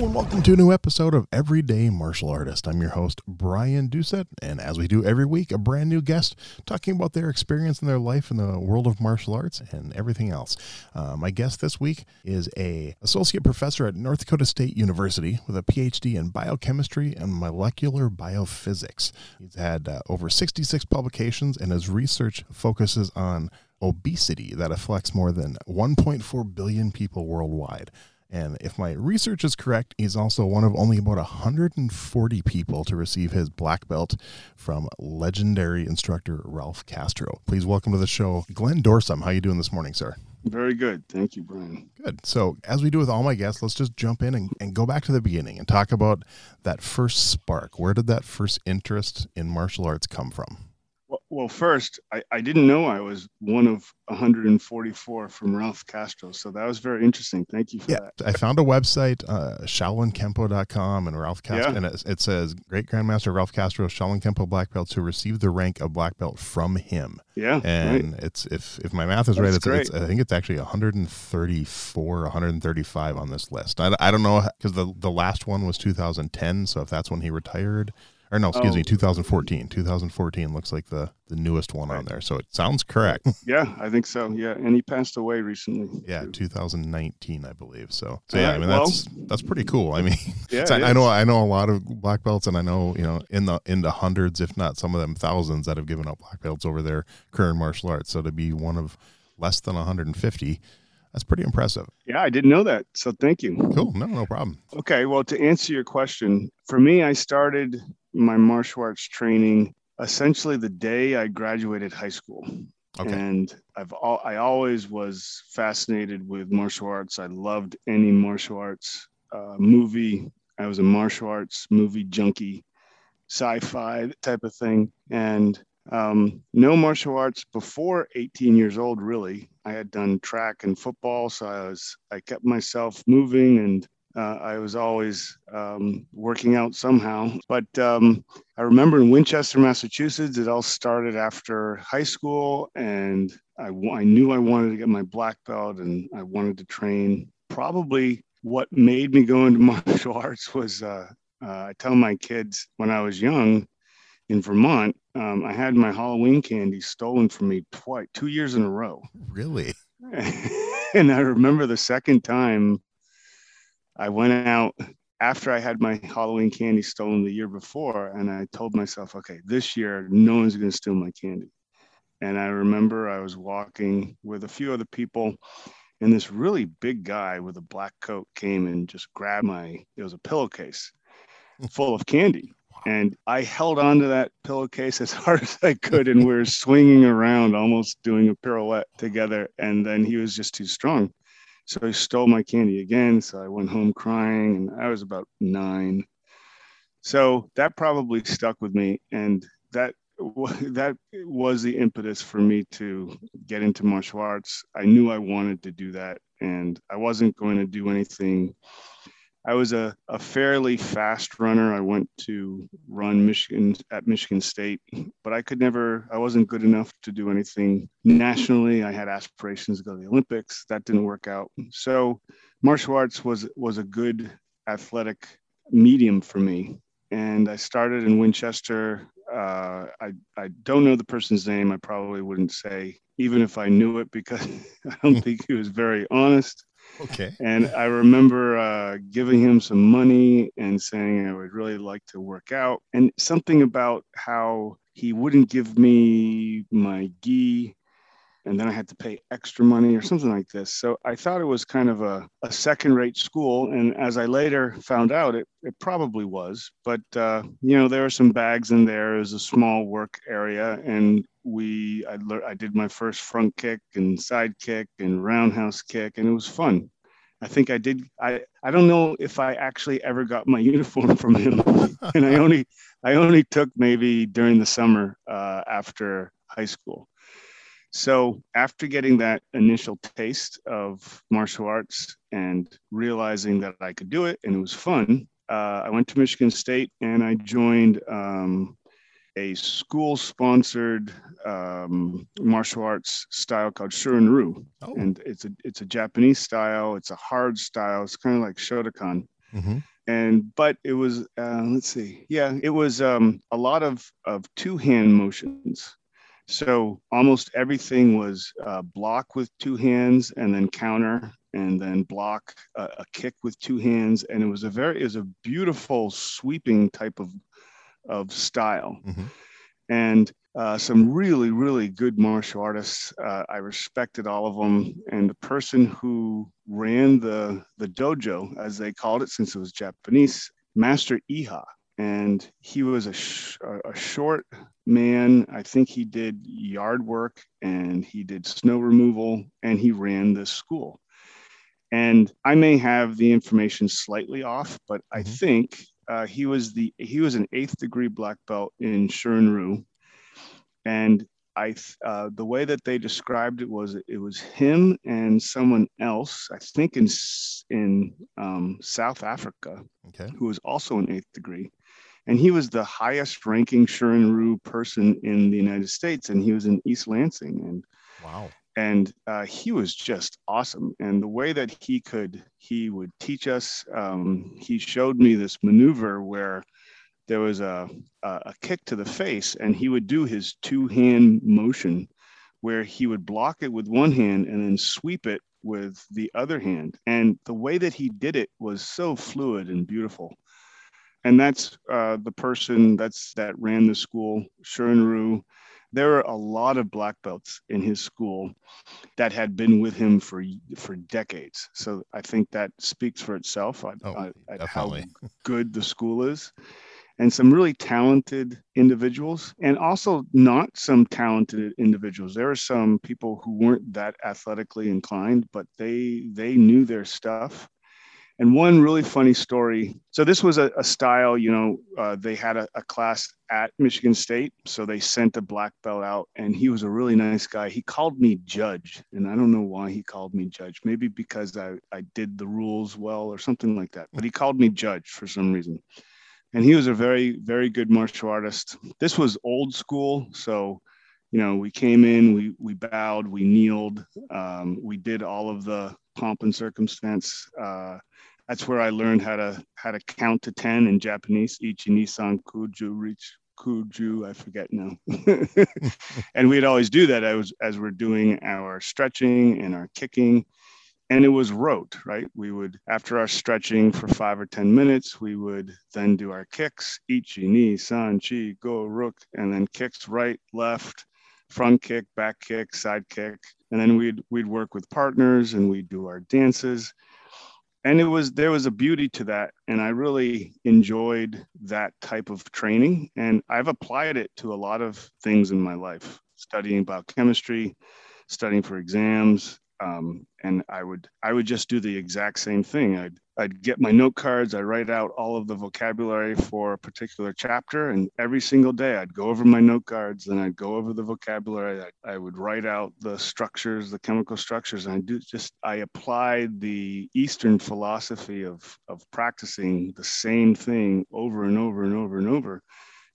And welcome to a new episode of Everyday Martial Artist. I'm your host, Brian Doucette, and as we do every week, a brand new guest talking about their experience in their life in the world of martial arts and everything else. Uh, my guest this week is a associate professor at North Dakota State University with a PhD in biochemistry and molecular biophysics. He's had uh, over 66 publications, and his research focuses on obesity that affects more than 1.4 billion people worldwide. And if my research is correct, he's also one of only about 140 people to receive his black belt from legendary instructor Ralph Castro. Please welcome to the show, Glenn Dorsam. How you doing this morning, sir? Very good. Thank you, Brian. Good. So, as we do with all my guests, let's just jump in and, and go back to the beginning and talk about that first spark. Where did that first interest in martial arts come from? Well, first, I, I didn't know I was one of 144 from Ralph Castro. So that was very interesting. Thank you for yeah, that. I found a website, uh, shaolinkempo.com, and Ralph Castro, Yeah. and it, it says Great Grandmaster Ralph Castro, Shaolin Kempo black belts who received the rank of black belt from him. Yeah. right. And it's if if my math is right, it's, it's I think it's actually 134, 135 on this list. I, I don't know because the the last one was 2010, so if that's when he retired. Or no, excuse Oh. me, um, 2014. 2014 looks like the the newest one on there, so it sounds correct. Yeah, I think so. Yeah. And he passed away recently. Yeah, too. 2019, I believe. So, so yeah, I right, mean well- that's that's pretty cool. I mean, Yeah. so I, I know. I know a lot of black belts, and I know you know in the in the hundreds, if not some of them thousands, that have given up black belts over their current martial arts. So to be one of less than 150, that's pretty impressive. Yeah, I didn't know that. So thank you. Cool. No, no problem. Okay. Well, to answer your question, for me, I started my martial arts training essentially the day I graduated high school. Okay. And I've al- I always was fascinated with martial arts. I loved any martial arts uh, movie. I was a martial arts movie junkie, sci-fi type of thing, and um, no martial arts before 18 years old. Really, I had done track and football, so I was I kept myself moving and. Uh, I was always um, working out somehow, but um, I remember in Winchester, Massachusetts, it all started after high school, and I, I knew I wanted to get my black belt and I wanted to train. Probably what made me go into martial arts was uh, uh, I tell my kids when I was young in Vermont, um, I had my Halloween candy stolen from me twice, two years in a row. Really? and I remember the second time I went out after I had my Halloween candy stolen the year before, and I told myself, okay, this year no one's going to steal my candy. And I remember I was walking with a few other people, and this really big guy with a black coat came and just grabbed my, it was a pillowcase full of candy. And I held onto that pillowcase as hard as I could, and we were swinging around, almost doing a pirouette together. And then he was just too strong. So he stole my candy again. So I went home crying, and I was about nine. So that probably stuck with me, and that that was the impetus for me to get into martial arts. I knew I wanted to do that, and I wasn't going to do anything. I was a, a fairly fast runner. I went to run Michigan at Michigan State, but I could never, I wasn't good enough to do anything nationally. I had aspirations to go to the Olympics. That didn't work out. So martial arts was was a good athletic medium for me. And I started in Winchester. Uh, I I don't know the person's name. I probably wouldn't say even if I knew it because I don't think he was very honest. Okay. And I remember uh, giving him some money and saying I would really like to work out. And something about how he wouldn't give me my gi and then I had to pay extra money or something like this. So I thought it was kind of a, a second rate school. And as I later found out, it, it probably was. But, uh, you know, there were some bags in there. It was a small work area. And we, I, le- I did my first front kick and side kick and roundhouse kick, and it was fun. I think I did. I, I don't know if I actually ever got my uniform from him, and I only I only took maybe during the summer uh, after high school. So after getting that initial taste of martial arts and realizing that I could do it and it was fun, uh, I went to Michigan State and I joined um, a school-sponsored um, martial arts style called Shorin-ryu, oh. and it's a it's a Japanese style. It's a hard style. It's kind of like Shotokan. Mm-hmm. And but it was uh, let's see, yeah, it was um, a lot of of two hand motions. So almost everything was uh, block with two hands and then counter and then block a, a, kick with two hands. And it was a very, it was a beautiful sweeping type of, of style. Mm-hmm. And uh, some really, really good martial artists. Uh, I respected all of them. And the person who ran the, the dojo, as they called it, since it was Japanese, Master Iha, and he was a, sh- a short man. I think he did yard work and he did snow removal and he ran this school. And I may have the information slightly off, but I mm-hmm. think uh, he was the he was an eighth degree black belt in Shorin-ryu, and I uh, the way that they described it was it was him and someone else I think in in um, South Africa, okay. who was also an eighth degree, and he was the highest ranking Shorin-ryu person in the United States, and he was in East Lansing, and wow, and uh, he was just awesome. And the way that he could, he would teach us. Um, he showed me this maneuver where there was a, a kick to the face, and he would do his two hand motion, where he would block it with one hand and then sweep it with the other hand. And the way that he did it was so fluid and beautiful and that's uh, the person that's that ran the school, Shorin-ryu. There are a lot of black belts in his school that had been with him for for decades. So I think that speaks for itself oh, at how good the school is, and some really talented individuals, and also not some talented individuals. There are some people who weren't that athletically inclined, but they they knew their stuff and one really funny story. So this was a, a style, you know, uh, they had a, a, class at Michigan State, so they sent a black belt out, and he was a really nice guy. He called me judge, and I don't know why he called me judge. Maybe because I I did the rules well or something like that. But he called me judge for some reason. And he was a very very good martial artist. This was old school, so you know we came in, we we bowed, we kneeled, um, we did all of the pomp and circumstance. Uh, that's where I learned how to how to count to ten in Japanese. Ichi Nisan Kuju reach Kuju. I forget now. and we'd always do that as as we're doing our stretching and our kicking. And it was rote, right? We would, after our stretching for five or 10 minutes, we would then do our kicks, ichi, ni, san, chi, go, rook, and then kicks right, left, front kick, back kick, side kick. And then we'd, we'd work with partners and we'd do our dances and it was there was a beauty to that and i really enjoyed that type of training and i've applied it to a lot of things in my life. Studying biochemistry studying for exams um, and I would I would just do the exact same thing. I'd I'd get my note cards. I write out all of the vocabulary for a particular chapter, and every single day I'd go over my note cards and I'd go over the vocabulary. I, I would write out the structures, the chemical structures, and I do just I applied the Eastern philosophy of of practicing the same thing over and over and over and over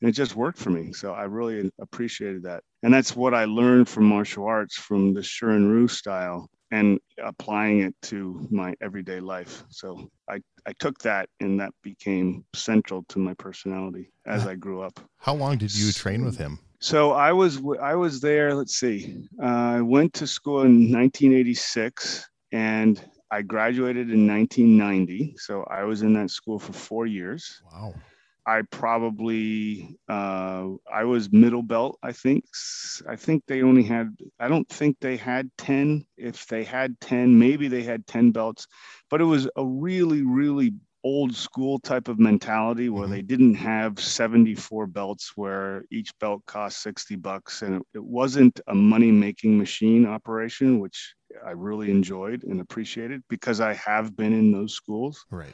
and it just worked for me. So I really appreciated that. And that's what I learned from martial arts, from the Shorin-ryu style and applying it to my everyday life. So I, I took that and that became central to my personality as I grew up. How long did you train with him? So I was I was there. Let's see. Uh, I went to school in 1986 and I graduated in 1990. So I was in that school for four years. Wow. I probably uh, I was middle belt. I think I think they only had. I don't think they had ten. If they had ten, maybe they had ten belts, but it was a really really old school type of mentality where mm-hmm. they didn't have 74 belts where each belt cost 60 bucks and it, it wasn't a money making machine operation which i really enjoyed and appreciated because i have been in those schools right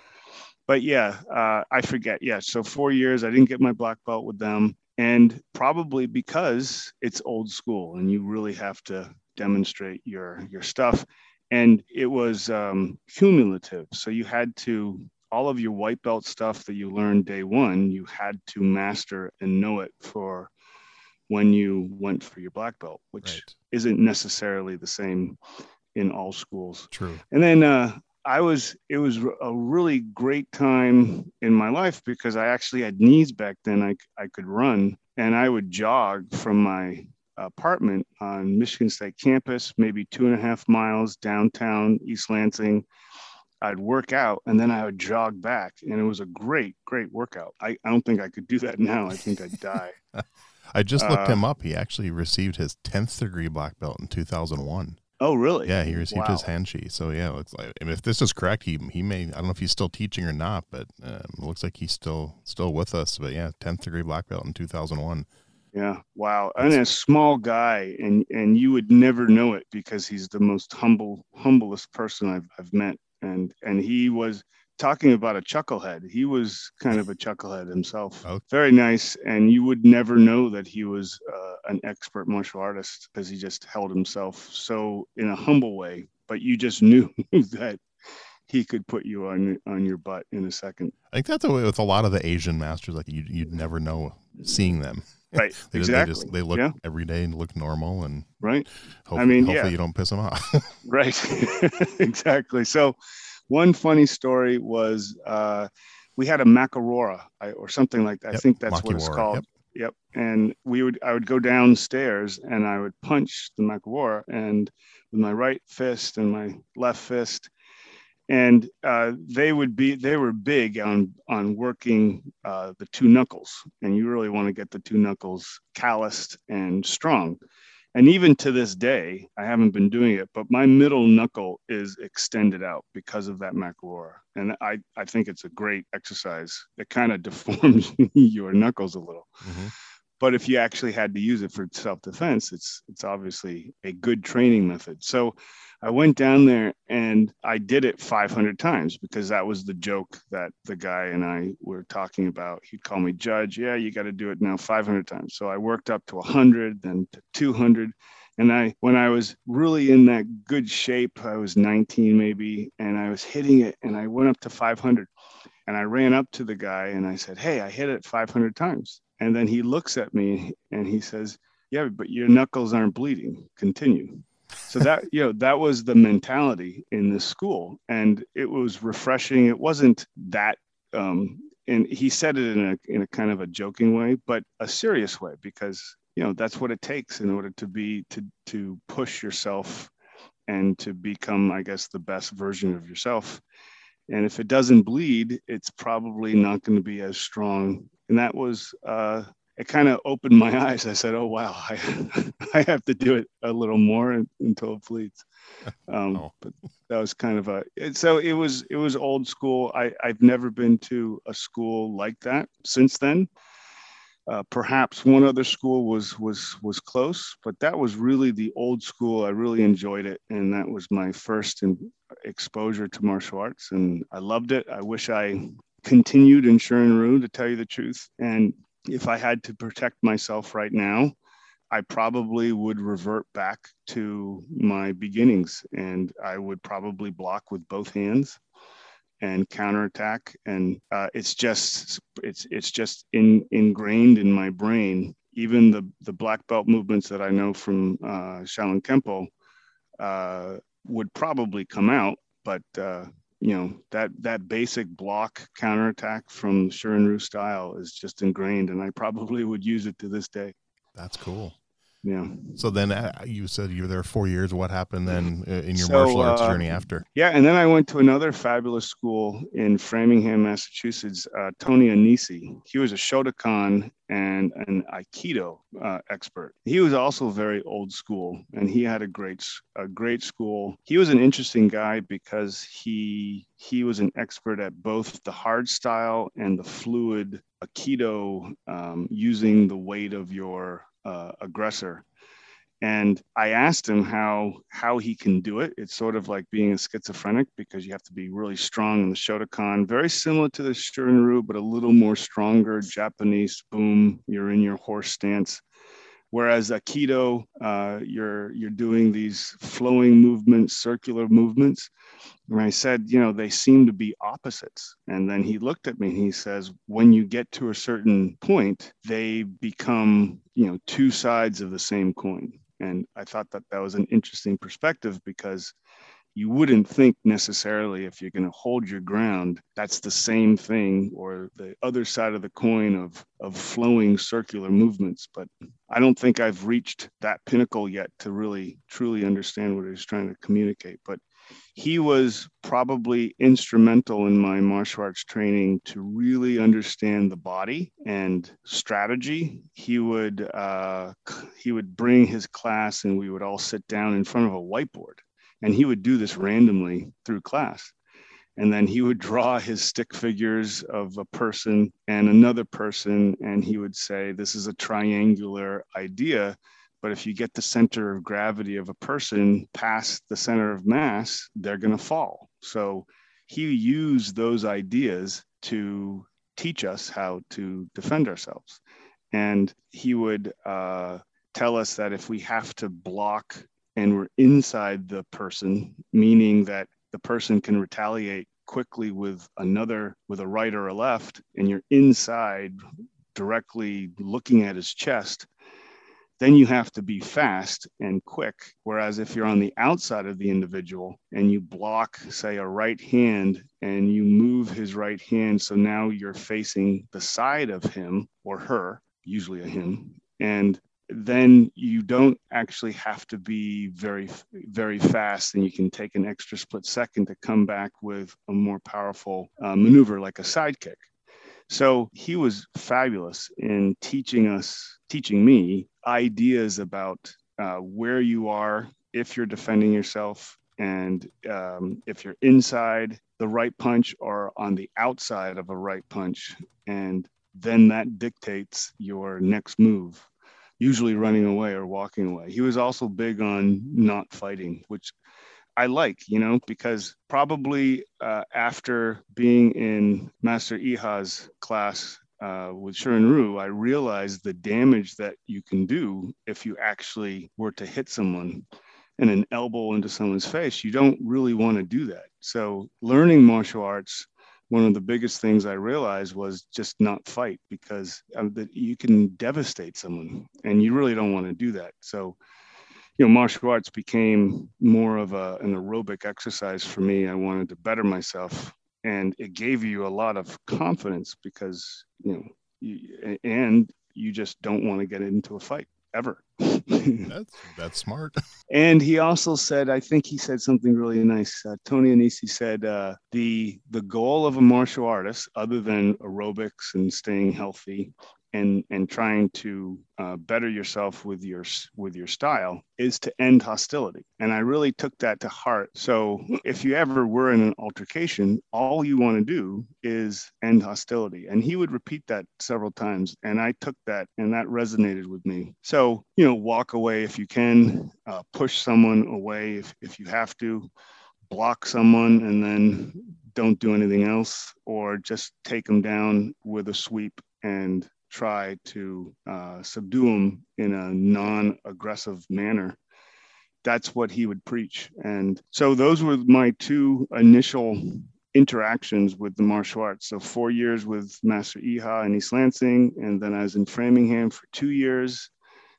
but yeah uh, i forget yeah so four years i didn't get my black belt with them and probably because it's old school and you really have to demonstrate your your stuff and it was um, cumulative so you had to all of your white belt stuff that you learned day one, you had to master and know it for when you went for your black belt, which right. isn't necessarily the same in all schools. True. And then uh, I was, it was a really great time in my life because I actually had knees back then. I, I could run and I would jog from my apartment on Michigan State campus, maybe two and a half miles downtown East Lansing I'd work out and then I would jog back. And it was a great, great workout. I, I don't think I could do that now. I think I'd die. I just looked uh, him up. He actually received his 10th degree black belt in 2001. Oh, really? Yeah, he received wow. his hanshi. So yeah, looks like and if this is correct, he he may I don't know if he's still teaching or not, but um, it looks like he's still still with us. But yeah, 10th degree black belt in 2001. Yeah. Wow. That's, and a small guy, and and you would never know it because he's the most humble, humblest person I've I've met and and he was talking about a chucklehead. He was kind of a chucklehead himself. Oh. Very nice, and you would never know that he was uh, an expert martial artist because he just held himself so in a humble way. But you just knew that he could put you on on your butt in a second. I think that's the way with a lot of the Asian masters. Like you, you'd never know seeing them. Right. they, exactly. They, just, they look yeah. every day and look normal and right. I mean, hopefully yeah. you don't piss them off. right. exactly. So, one funny story was uh, we had a makiwara or something like that. Yep. I think that's what it's called. Yep. Yep. And we would, I would go downstairs and I would punch the makiwara and with my right fist and my left fist and uh, they would be they were big on on working uh, the two knuckles and you really want to get the two knuckles calloused and strong and even to this day i haven't been doing it but my middle knuckle is extended out because of that makiwara and i i think it's a great exercise. It kind of deforms your knuckles a little. Mm-hmm. But if you actually had to use it for self-defense it's it's obviously a good training method so I went down there and I did it 500 times because that was the joke that the guy and I were talking about. He'd call me judge. Yeah, you got to do it now 500 times. So I worked up to 100, then to 200. And I, when I was really in that good shape, I was 19 maybe, and I was hitting it and I went up to 500. And I ran up to the guy and I said, Hey, I hit it 500 times. And then he looks at me and he says, Yeah, but your knuckles aren't bleeding. Continue. So that you know that was the mentality in the school. And it was refreshing. It wasn't that um, and he said it in a in a kind of a joking way but a serious way because you know that's what it takes in order to be to to push yourself and to become i guess the best version of yourself. And if it doesn't bleed it's probably not going to be as strong and that was uh, it kind of opened my eyes. I said, "Oh wow, I, I have to do it a little more until it bleeds." Um, oh. But that was kind of a so it was it was old school. I I've never been to a school like that since then. Uh, perhaps one other school was was was close, but that was really the old school. I really enjoyed it, and that was my first in, exposure to martial arts, and I loved it. I wish I continued in Shorin-Ryu to tell you the truth, and if I had to protect myself right now, I probably would revert back to my beginnings and I would probably block with both hands and counterattack. And uh, it's just it's it's just in, ingrained in my brain. Even the the black belt movements that I know from uh, Shaolin Kempo uh, would probably come out, but uh, you know that that basic block counterattack from Shorin-Ryu style is just ingrained, and I probably would use it to this day. That's cool. Yeah. So then uh, you said you were there four years. What happened then uh, in your So, martial arts uh, journey after? Yeah, and then I went to another fabulous school in Framingham, Massachusetts. Uh, Tony Anisi. He was a Shotokan and an Aikido uh, expert. He was also very old school, and he had a great a great school. He was an interesting guy because he he was an expert at both the hard style and the fluid Aikido, um, using the weight of your uh, aggressor and I asked him how how he can do it. It's sort of like being a schizophrenic because you have to be really strong in the Shotokan, very similar to the Shorin-Ryu, but a little more stronger Japanese boom. You're in your horse stance. Whereas Aikido, uh, you're you're doing these flowing movements, circular movements. And I said, you know, they seem to be opposites. And then he looked at me and he says, when you get to a certain point, they become, you know, two sides of the same coin. And I thought that that was an interesting perspective because you wouldn't think necessarily if you're going to hold your ground, that's the same thing or the other side of the coin of, of flowing circular movements. But I don't think I've reached that pinnacle yet to really truly understand what he was trying to communicate. But he was probably instrumental in my martial arts training to really understand the body and strategy. He would uh, he would bring his class, and we would all sit down in front of a whiteboard, and he would do this randomly through class. And then he would draw his stick figures of a person and another person, and he would say, This is a triangular idea but if you get the center of gravity of a person past the center of mass, they're going to fall. So he used those ideas to teach us how to defend ourselves. And he would uh, tell us that if we have to block and we're inside the person, meaning that the person can retaliate quickly with another, with a right or a left, and you're inside directly looking at his chest, then you have to be fast and quick. Whereas if you're on the outside of the individual and you block, say, a right hand and you move his right hand, so now you're facing the side of him or her, usually a him, and then you don't actually have to be very very fast and you can take an extra split second to come back with a more powerful uh, maneuver like a sidekick so he was fabulous in teaching us, teaching me ideas about uh, where you are if you're defending yourself and um, if you're inside the right punch or on the outside of a right punch. And then that dictates your next move, usually running away or walking away. He was also big on not fighting, which I like, you know, because probably uh, after being in Master Iha's class uh, with Shorin-Ryu, I realized the damage that you can do if you actually were to hit someone and an elbow into someone's face. You don't really want to do that. So, learning martial arts, one of the biggest things I realized was just not fight because um, that you can devastate someone, and you really don't want to do that. So, you know, martial arts became more of a, an aerobic exercise for me. I wanted to better myself, and it gave you a lot of confidence because you know, you, and you just don't want to get into a fight ever. That's that's smart. and he also said, I think he said something really nice. Uh, Tony Anisi said, uh, the the goal of a martial artist, other than aerobics and staying healthy, and and trying to uh, better yourself with your with your style is to end hostility. And i really took that to heart. So if you ever were in an altercation all you want to do is end hostility. And he would repeat that several times and i took that and that resonated with me. So you know walk away if you can uh, push someone away if, if you have to block someone and then don't do anything else or just take them down with a sweep and try to uh, subdue them in a non aggressive manner. That's what he would preach. And so those were my two initial interactions with the martial arts. So four years with Master Iha in East Lansing, and then I was in Framingham for two years.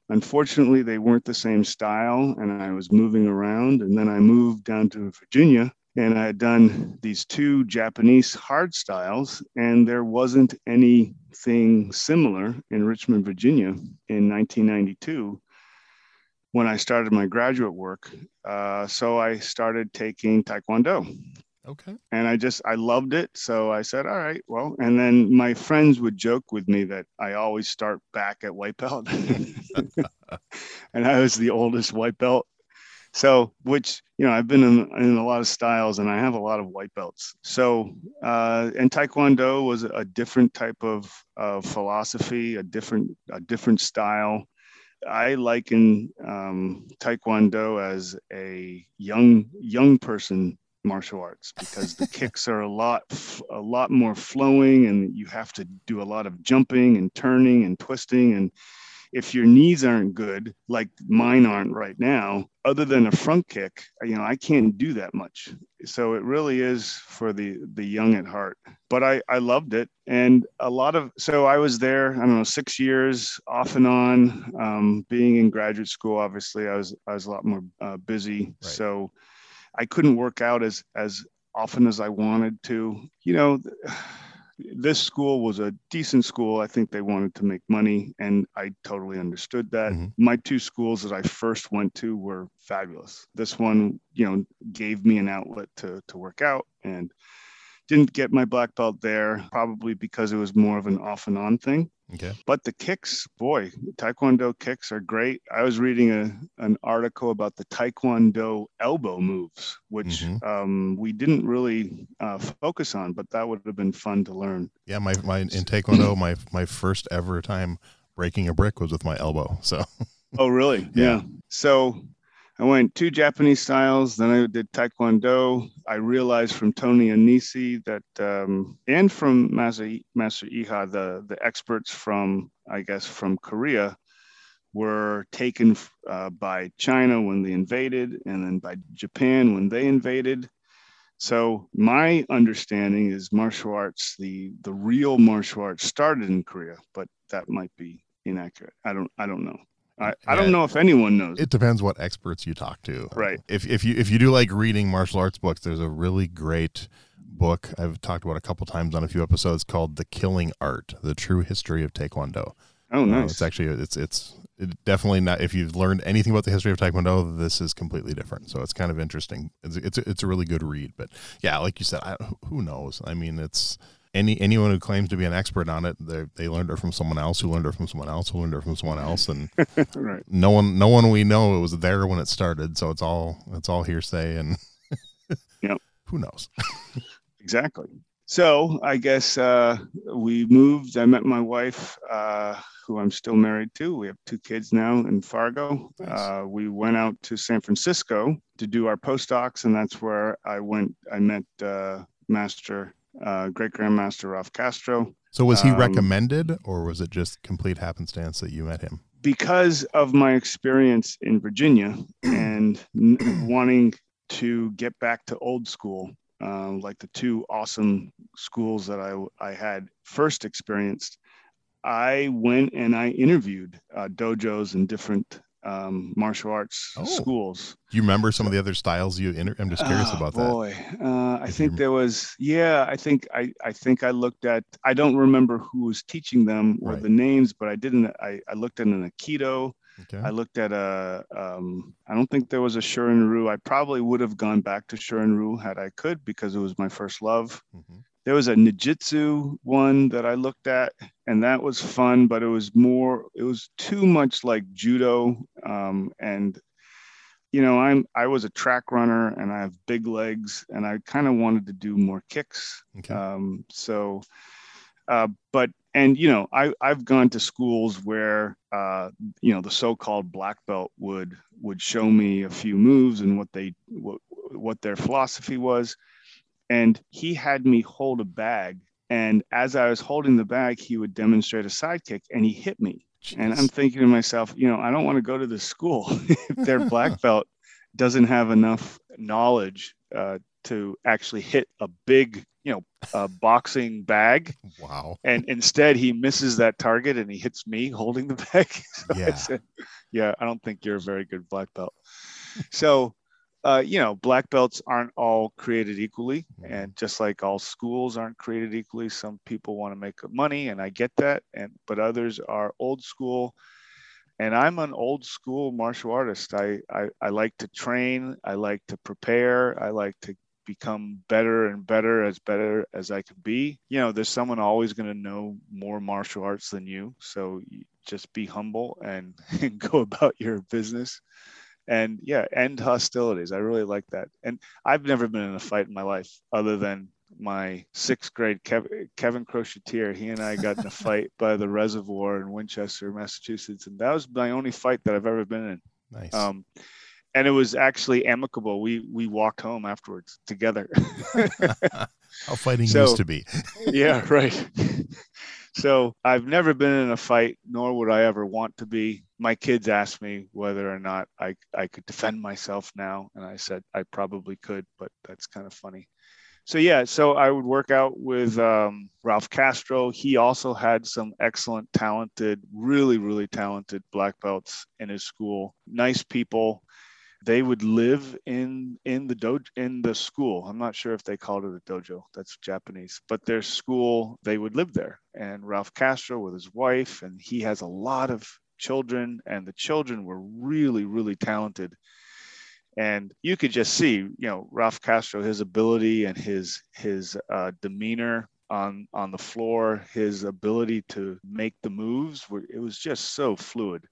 Unfortunately, they weren't the same style, and I was moving around. And then I moved down to Virginia and I had done these two Japanese hard styles, and there wasn't anything similar in Richmond, Virginia in 1992. when I started my graduate work. Uh, so I started taking Taekwondo. Okay. And I just, I loved it. So I said, all right, well, and then my friends would joke with me that I always start back at white belt. and I was the oldest white belt. So, which, you know, I've been in, in a lot of styles and I have a lot of white belts. So, uh, and Taekwondo was a different type of, of philosophy, a different, a different style. I liken um, Taekwondo as a young, young person martial arts because the kicks are a lot a lot more flowing and you have to do a lot of jumping and turning and twisting and if your knees aren't good like mine aren't right now other than a front kick you know i can't do that much so it really is for the the young at heart but i i loved it and a lot of so i was there i don't know six years off and on um, being in graduate school obviously i was i was a lot more uh, busy right. so I couldn't work out as as often as I wanted to. You know, this school was a decent school. I think they wanted to make money, and I totally understood that. Mm-hmm. My two schools that I first went to were fabulous. This one, you know, gave me an outlet to to work out and didn't get my black belt there probably because it was more of an off and on thing. Okay. But the kicks, boy, Taekwondo kicks are great. I was reading a, an article about the Taekwondo elbow moves, which mm-hmm. um, we didn't really uh, focus on, but that would have been fun to learn. Yeah, my, my in Taekwondo, my my first ever time breaking a brick was with my elbow. So. oh, really? yeah. yeah. So I went two Japanese styles, then I did Taekwondo. I realized from Tony Anisi that, um, and from Master, Master Iha, the, the experts from, I guess, from Korea were taken uh, by China when they invaded, and then by Japan when they invaded. So my understanding is martial arts, the the real martial arts started in Korea, but that might be inaccurate. I don't I don't know. I, I don't know if anyone knows. It depends what experts you talk to. Right. If if you if you do like reading martial arts books, there's a really great book I've talked about a couple times on a few episodes called "The Killing Art: The True History of Taekwondo." Oh, nice. Uh, it's actually it's it's it definitely not. If you've learned anything about the history of Taekwondo, this is completely different. So it's kind of interesting. It's it's it's a really good read. But yeah, like you said, I, who knows? I mean, it's any anyone who claims to be an expert on it, they they learned it from someone else who learned it from someone else who learned it from someone else, and right. no one no one we know it was there when it started. So it's all it's all hearsay, and yep. who knows? exactly. So I guess uh, we moved. I met my wife, uh, who I'm still married to. We have two kids now in Fargo. Nice. Uh, we went out to San Francisco to do our postdocs, and that's where I went. I met uh, Master uh, Great Grandmaster Ralph Castro. So was he um, recommended, or was it just complete happenstance that you met him? Because of my experience in Virginia and n- wanting to get back to old school, uh, like the two awesome schools that I I had first experienced, I went and I interviewed uh, dojos and different um, martial arts oh. schools. Do you remember some of the other styles you? Inter- I'm just curious oh, about that. Boy, uh, I think there was. Yeah, I think I. I think I looked at. I don't remember who was teaching them or right. the names, but I didn't. I, I looked at an Aikido. Okay. I looked at a. Um, I don't think there was a Shorin-ryu. I probably would have gone back to Shorin-ryu had I could because it was my first love. Mm-hmm there was a Ninjutsu one that I looked at, and that was fun, but it was more, it was too much like judo. Um, and you know, I'm I was a track runner, and I have big legs, and I kind of wanted to do more kicks. Okay. Um, so, uh, but and you know, I I've gone to schools where uh, you know the so-called black belt would would show me a few moves and what they what what their philosophy was and he had me hold a bag. And as I was holding the bag, he would demonstrate a sidekick and he hit me. Jeez. And I'm thinking to myself, you know, I don't want to go to this school if their black belt doesn't have enough knowledge uh, to actually hit a big, you know, uh, boxing bag. Wow. And instead, he misses that target and he hits me holding the bag. so yeah. I said, yeah, I don't think you're a very good black belt. So uh, you know, black belts aren't all created equally. Mm-hmm. And just like all schools aren't created equally, some people want to make money, and I get that. And but others are old school and I'm an old school martial artist. I, I, I like to train. I like to prepare. I like to become better and better as better as I can be. You know, there's someone always going to know more martial arts than you. So just be humble and, and go about your business. And yeah, end hostilities. I really like that. And I've never been in a fight in my life other than my sixth grade Kevin, Kevin Crochetier. He and I got in a fight by the reservoir in Winchester, Massachusetts, and that was my only fight that I've ever been in. Nice. Um, and it was actually amicable. We we walked home afterwards together. How fighting So- used to be. yeah, right. So I've never been in a fight, nor would I ever want to be. My kids asked me whether or not I, I could defend myself now. And I said I probably could, but that's kind of funny. So yeah, so I would work out with um, Ralph Castro. He also had some excellent, talented, really, really talented black belts in his school. Nice people. They would live in in the dojo in the school. I'm not sure if they called it a dojo. That's Japanese, but their school they would live there. And Ralph Castro with his wife, and he has a lot of children, and the children were really, really talented and you could just see you know ralph castro his ability and his his uh, demeanor on on the floor his ability to make the moves were, it was just so fluid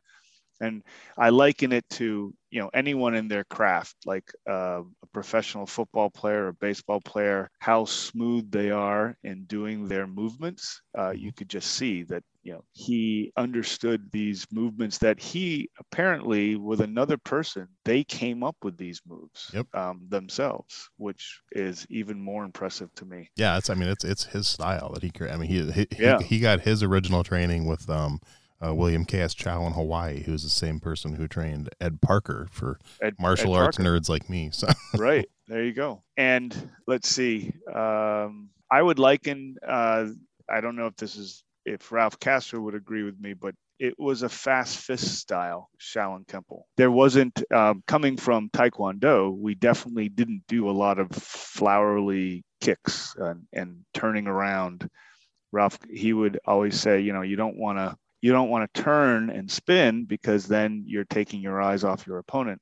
and i liken it to you know anyone in their craft like uh, a professional football player or baseball player how smooth they are in doing their movements uh, you could just see that you know he understood these movements that he apparently with another person they came up with these moves Yep. um, themselves which is even more impressive to me Yeah, it's. I mean, it's it's his style that he. cre- I mean, he he, Yeah. he, he got his original training with um, uh, William K. S. Chow in Hawaii, who's the same person who trained Ed Parker for Ed, martial Ed arts Parker. nerds like me. So right there you go and let's see um, i would liken uh, i don't know if this is if ralph castro would agree with me but it was a fast fist style Shaolin Kempo. There wasn't um, coming from Taekwondo. We definitely didn't do a lot of flowery kicks and, and turning around. Ralph, he would always say, you know, you don't want to you don't want to turn and spin because then you're taking your eyes off your opponent.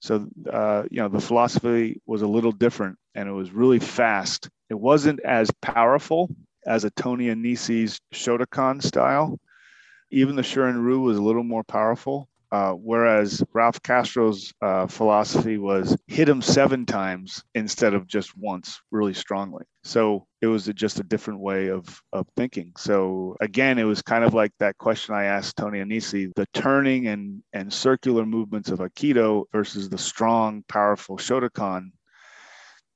So, uh, you know, the philosophy was a little different and it was really fast. It wasn't as powerful as a Tony Anisi's Shotokan style. Even the Shorin Ryu was a little more powerful. Uh, whereas Ralph Castro's uh, philosophy was hit him seven times instead of just once really strongly. So it was just a different way of, of thinking. So again, it was kind of like that question I asked Tony Anisi, the turning and, and circular movements of Aikido versus the strong, powerful Shotokan.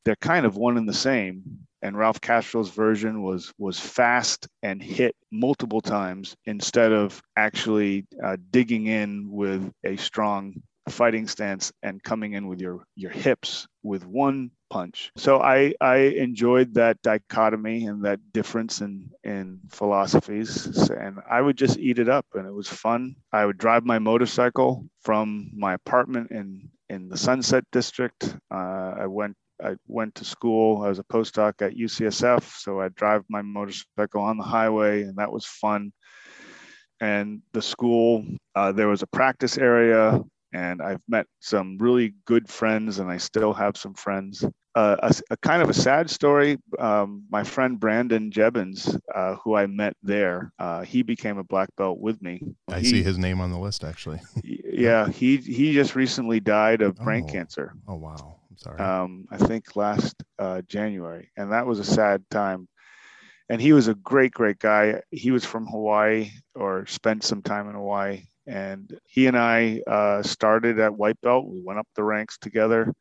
They're kind of one and the same. And Ralph Castro's version was was fast and hit multiple times instead of actually uh, digging in with a strong fighting stance and coming in with your your hips with one punch. So I I enjoyed that dichotomy and that difference in in philosophies and I would just eat it up and it was fun. I would drive my motorcycle from my apartment in in the Sunset District. Uh, I went I went to school. I was a postdoc at UCSF, so I'd drive my motorcycle on the highway, and that was fun. And the school, uh, there was a practice area, and I've met some really good friends, and I still have some friends. Uh, a, a kind of a sad story. Um, my friend Brandon Jebbins, uh, who I met there, uh, he became a black belt with me. I He- see his name on the list actually. Yeah, he he just recently died of brain Oh. cancer Oh wow, I'm sorry. um, I think last uh, January, and that was a sad time. And he was a great, great guy. He was from Hawaii or spent some time in Hawaii, and he and I uh, started at white belt. We went up the ranks together.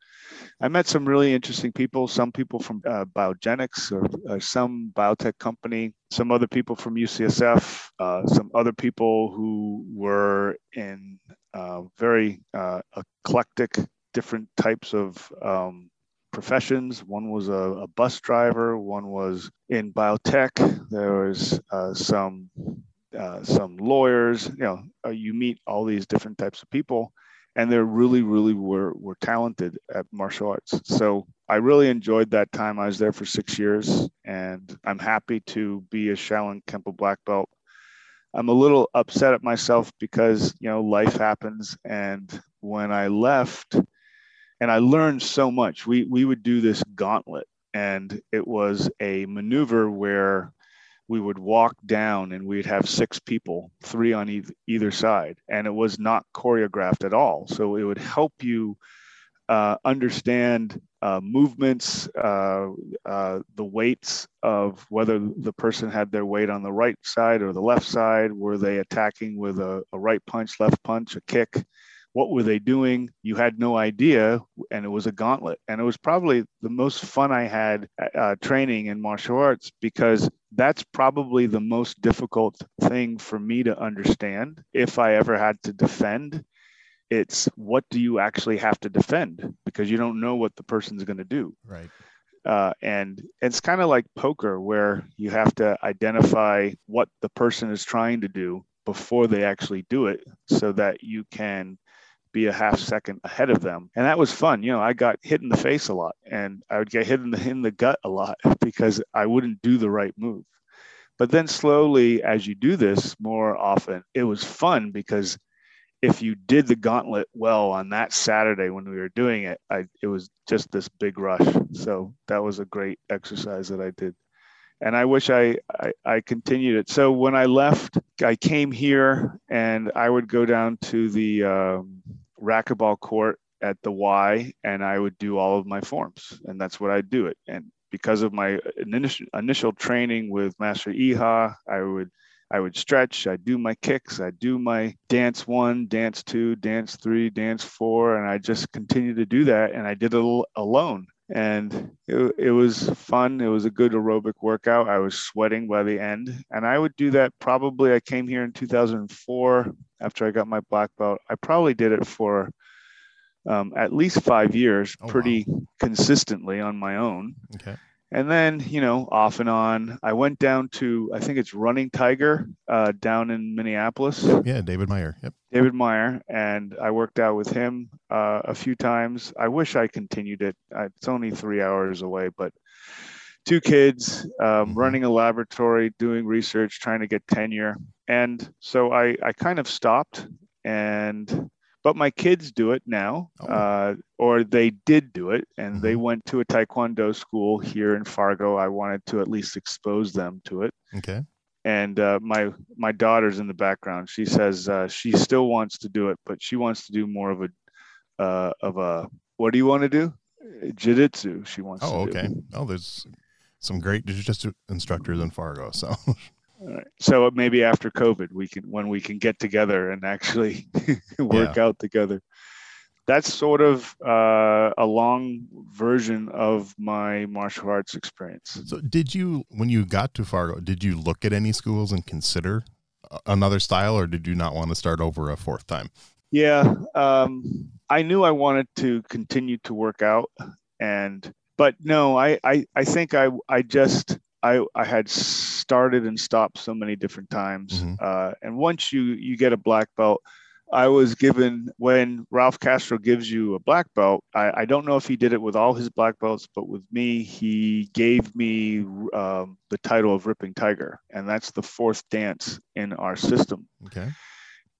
I met some really interesting people. Some people from uh, Biogenics or uh, some biotech company. Some other people from UCSF. Uh, some other people who were in uh, very uh, eclectic different types of um, professions. One was a, a, bus driver. One was in biotech. There was uh, some uh, some lawyers. You know, uh, you meet all these different types of people, and they really, really were were talented at martial arts. So I really enjoyed that time. I was there for six years, and I'm happy to be a Shaolin Kempo black belt. I'm a little upset at myself because you know life happens, and when I left, and I learned so much. We we would do this gauntlet, and it was a maneuver where we would walk down and we'd have six people, three on either, either side, and it was not choreographed at all. So it would help you uh, understand uh, movements, uh, uh, the weights of whether the person had their weight on the right side or the left side. Were they attacking with a, a right punch, left punch, a kick? What were they doing? You had no idea, and it was a gauntlet. And it was probably the most fun I had uh, training in martial arts because that's probably the most difficult thing for me to understand if I ever had to defend it's what do you actually have to defend because you don't know what the person's going to do right uh, and it's kind of like poker where you have to identify what the person is trying to do before they actually do it so that you can be a half second ahead of them and that was fun you know i got hit in the face a lot and i would get hit in the, in the gut a lot because i wouldn't do the right move but then slowly as you do this more often it was fun because if you did the gauntlet well on that Saturday when we were doing it, I, it was just this big rush. So that was a great exercise that I did. And I wish I, I, I continued it. So when I left, I came here and I would go down to the um, racquetball court at the Y and I would do all of my forms. And that's what I'd do it. And because of my initial, initial training with Master Iha, I would – I would stretch, I'd do my kicks, I'd do my dance one, dance two, dance three, dance four, and I just continue to do that. And I did it alone. And it, it was fun. It was a good aerobic workout. I was sweating by the end. And I would do that probably. I came here in 2004 after I got my black belt. I probably did it for um, at least five years, oh, pretty wow. consistently on my own. Okay and then you know off and on. I went down to i think it's running tiger uh, down in minneapolis. Yeah david meyer yep. David meyer and i worked out with him uh, a few times. I wish i continued it. It's only three hours away but two kids um, mm-hmm. running a laboratory doing research trying to get tenure. And so i i kind of stopped and but my kids do it now, oh. uh, or they did do it, and mm-hmm. they went to a taekwondo school here in Fargo. I wanted to at least expose them to it. Okay. And uh, my my daughter's in the background. She says uh, she still wants to do it, but she wants to do more of a uh, of a. What do you want to do? Jiu-jitsu. She wants. Oh, okay. Do. Oh, there's some great jiu-jitsu instructors in Fargo. So so maybe after COVID, we can when we can get together and actually work yeah. out together. That's sort of uh, a long version of my martial arts experience. So, did you, when you got to Fargo, did you look at any schools and consider another style, or did you not want to start over a fourth time? Yeah, um, I knew I wanted to continue to work out, and but no, I I, I think I I just I, I had started and stopped so many different times. Mm-hmm. Uh, and once you, you get a black belt, I was given when Ralph Castro gives you a black belt. I, I don't know if he did it with all his black belts, but with me, he gave me um, the title of Ripping Tiger, and that's the fourth dance in our system. Okay.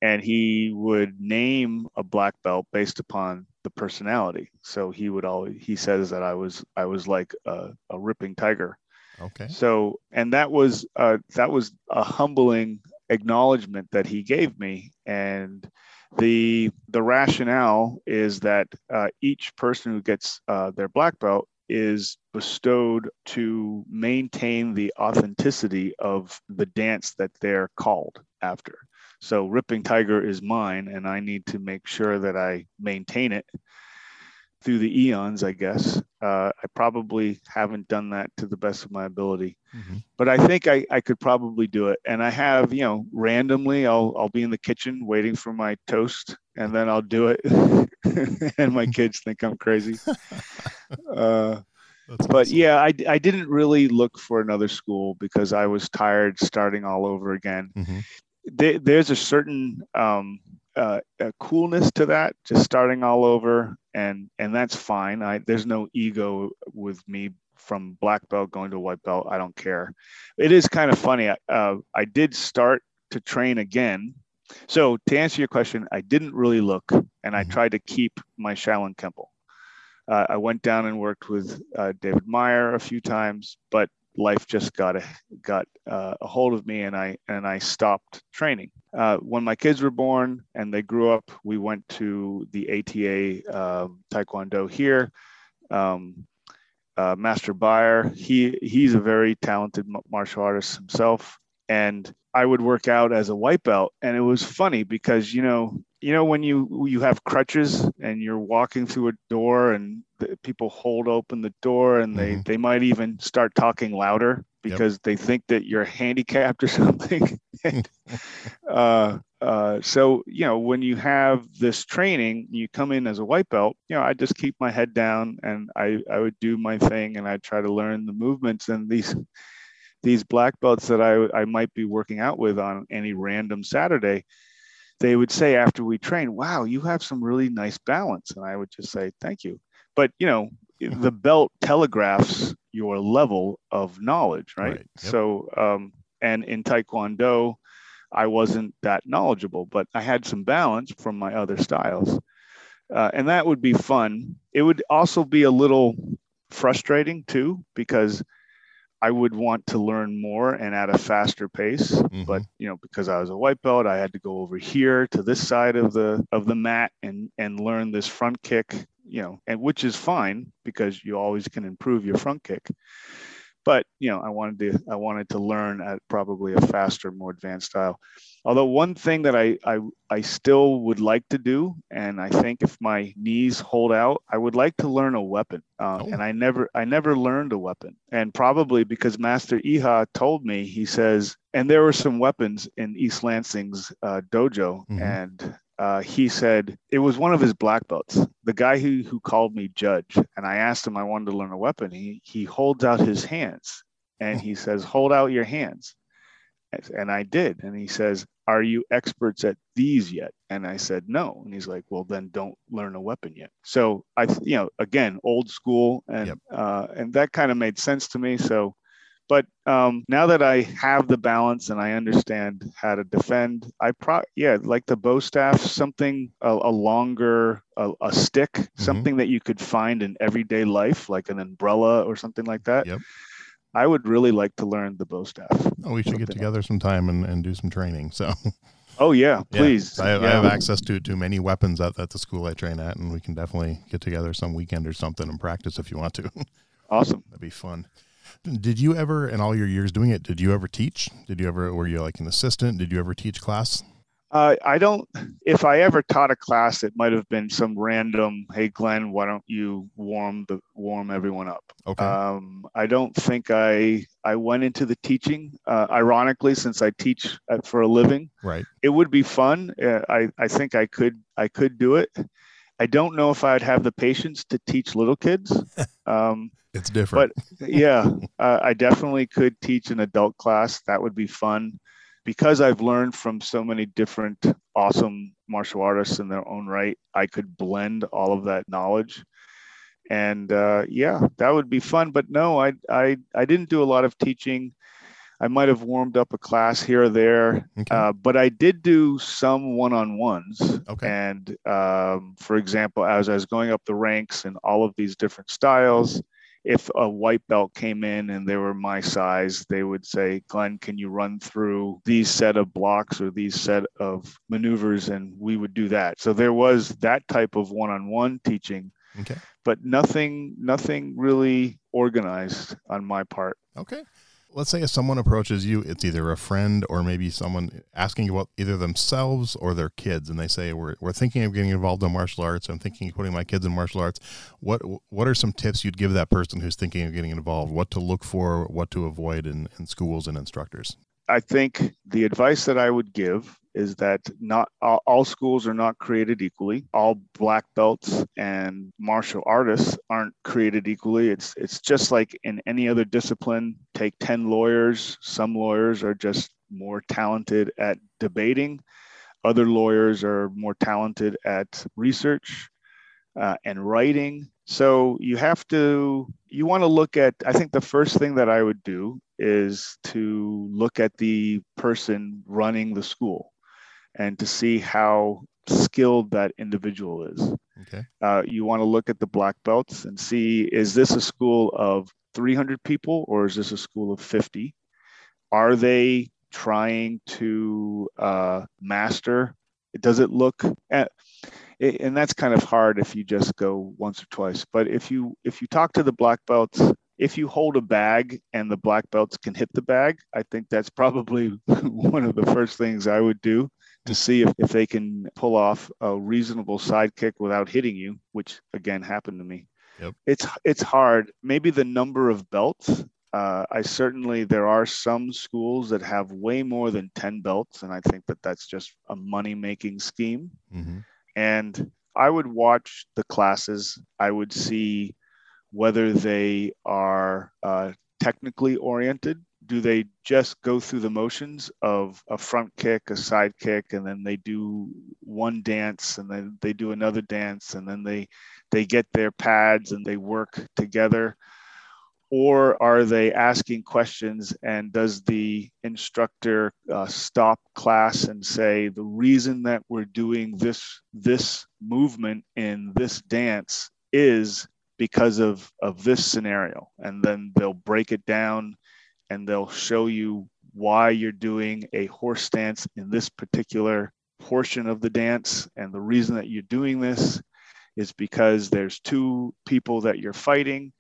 And he would name a black belt based upon the personality. So he would always he says that I was I was like a, a ripping tiger Okay. So, and that was uh, that was a humbling acknowledgement that he gave me, and the the rationale is that uh, each person who gets uh, their black belt is bestowed to maintain the authenticity of the dance that they're called after. So, Ripping Tiger is mine, and I need to make sure that I maintain it through the eons, I guess. Uh, I probably haven't done that to the best of my ability, mm-hmm. but I think I, I could probably do it. And I have, you know, randomly, I'll I'll be in the kitchen waiting for my toast, and then I'll do it, and my kids think I'm crazy. Uh, but awesome. yeah, I, I didn't really look for another school because I was tired starting all over again. Mm-hmm. There, there's a certain um, uh, a coolness to that, just starting all over, and and that's fine. I there's no ego with me from black belt going to white belt. I don't care. It is kind of funny. Uh, I did start to train again. So to answer your question, I didn't really look, and I Mhm. tried to keep my Shaolin Kempo. Uh, I went down and worked with uh, David Meyer a few times, but life just got a got uh, a hold of me, and I and I stopped training. Uh, when my kids were born and they grew up, we went to the ATA um, Taekwondo here. Um, uh, Master Bayer, he he's a very talented martial artist himself, and I would work out as a white belt, and it was funny because you know you know when you you have crutches and you're walking through a door and the, people hold open the door and they Mhm. they might even start talking louder because they think that you're handicapped or something. And, uh, uh, so you know when you have this training, you come in as a white belt. You know I just keep my head down and I I would do my thing and I try to learn the movements and these these black belts that I I might be working out with on any random Saturday they would say after we train, wow, you have some really nice balance. And I would just say, thank you. But, you know, the belt telegraphs your level of knowledge, right? Right, yep. So, um, and in Taekwondo, I wasn't that knowledgeable, but I had some balance from my other styles. Uh, and that would be fun. It would also be a little frustrating too, because I would want to learn more and at a faster pace Mhm. but you know because i was a white belt i had to go over here to this side of the of the mat and and learn this front kick you know and which is fine because you always can improve your front kick but you know i wanted to i wanted to learn at probably a faster more advanced style although one thing that i i, I still would like to do and i think if my knees hold out i would like to learn a weapon uh, Oh. and i never i never learned a weapon and probably because master iha told me he says and there were some weapons in east lansing's uh, dojo Mhm. and uh, he said it was one of his black belts. The guy who who called me judge, and I asked him I wanted to learn a weapon. He he holds out his hands, and he says, "Hold out your hands," and I did. And he says, "Are you experts at these yet?" And I said, "No." And he's like, "Well, then don't learn a weapon yet." So I, you know, again, old school, and Yep. uh, and that kind of made sense to me. So but um, now that I have the balance and I understand how to defend, I pro yeah like the bow staff, something a, a longer a, a stick, Mm-hmm. something that you could find in everyday life, like an umbrella or something like that. Yep. I would really like to learn the bow staff. Oh, we should get together sometime and, and do some training. So Oh yeah, Yeah. please. I, I Yeah. have access to, to many weapons at, at the school I train at, and we can definitely get together some weekend or something and practice if you want to. Awesome. That'd be fun. Did you ever, in all your years doing it, did you ever teach? Did you ever, were you like an assistant? Did you ever teach class? Uh, I don't. If I ever taught a class, it might have been some random. Hey, Glenn, why don't you warm the warm everyone up? Okay. Um, I don't think I I went into the teaching. Uh, ironically, since I teach uh, for a living, right. it would be fun. Uh, I I think I could I could do it. I don't know if I'd have the patience to teach little kids. Um, It's different. But yeah, uh, I definitely could teach an adult class. That would be fun because I've learned from so many different awesome martial artists in their own right. I could blend all of that knowledge. And uh, yeah, that would be fun. But no, I, I, I didn't do a lot of teaching. I might have warmed up a class here or there, okay. uh, but I did do some one-on-ones. Okay. And um, for example, as I was going up the ranks in all of these different styles, if a white belt came in and they were my size, they would say, "Glenn, can you run through these set of blocks or these set of maneuvers?" And we would do that. So there was that type of one-on-one teaching, okay. but nothing, nothing really organized on my part. Okay. Let's say if someone approaches you, it's either a friend or maybe someone asking about either themselves or their kids, and they say, "We're, we're thinking of getting involved in martial arts. I'm thinking of putting my kids in martial arts." What What are some tips you'd give that person who's thinking of getting involved? What to look for? What to avoid in, in schools and instructors? I think the advice that I would give is that not all, all, schools are not created equally. All black belts and martial artists aren't created equally. It's it's just like in any other discipline. Take 10 lawyers, some lawyers are just more talented at debating. Other lawyers are more talented at research uh, and writing. So you have to, you want to look at, I think the first thing that I would do is to look at the person running the school and to see how skilled that individual is. Okay. Uh, you want to look at the black belts and see is this a school of 300 people or is this a school of 50? Are they trying to uh, master? Does it look at, and that's kind of hard if you just go once or twice. But if you if you talk to the black belts, if you hold a bag and the black belts can hit the bag, I think that's probably one of the first things I would do to see if, if they can pull off a reasonable side kick without hitting you, which again happened to me. Yep. It's it's hard. Maybe the number of belts. Uh, I certainly there are some schools that have way more than ten belts, and I think that that's just a money making scheme. Mm-hmm. And I would watch the classes. I would see whether they are uh, technically oriented do they just go through the motions of a front kick, a side kick, and then they do one dance and then they do another dance and then they they get their pads and they work together? Or are they asking questions and does the instructor uh, stop class and say the reason that we're doing this this movement in this dance is because of of this scenario and then they'll break it down and they'll show you why you're doing a horse dance in this particular portion of the dance. And the reason that you're doing this is because there's two people that you're fighting.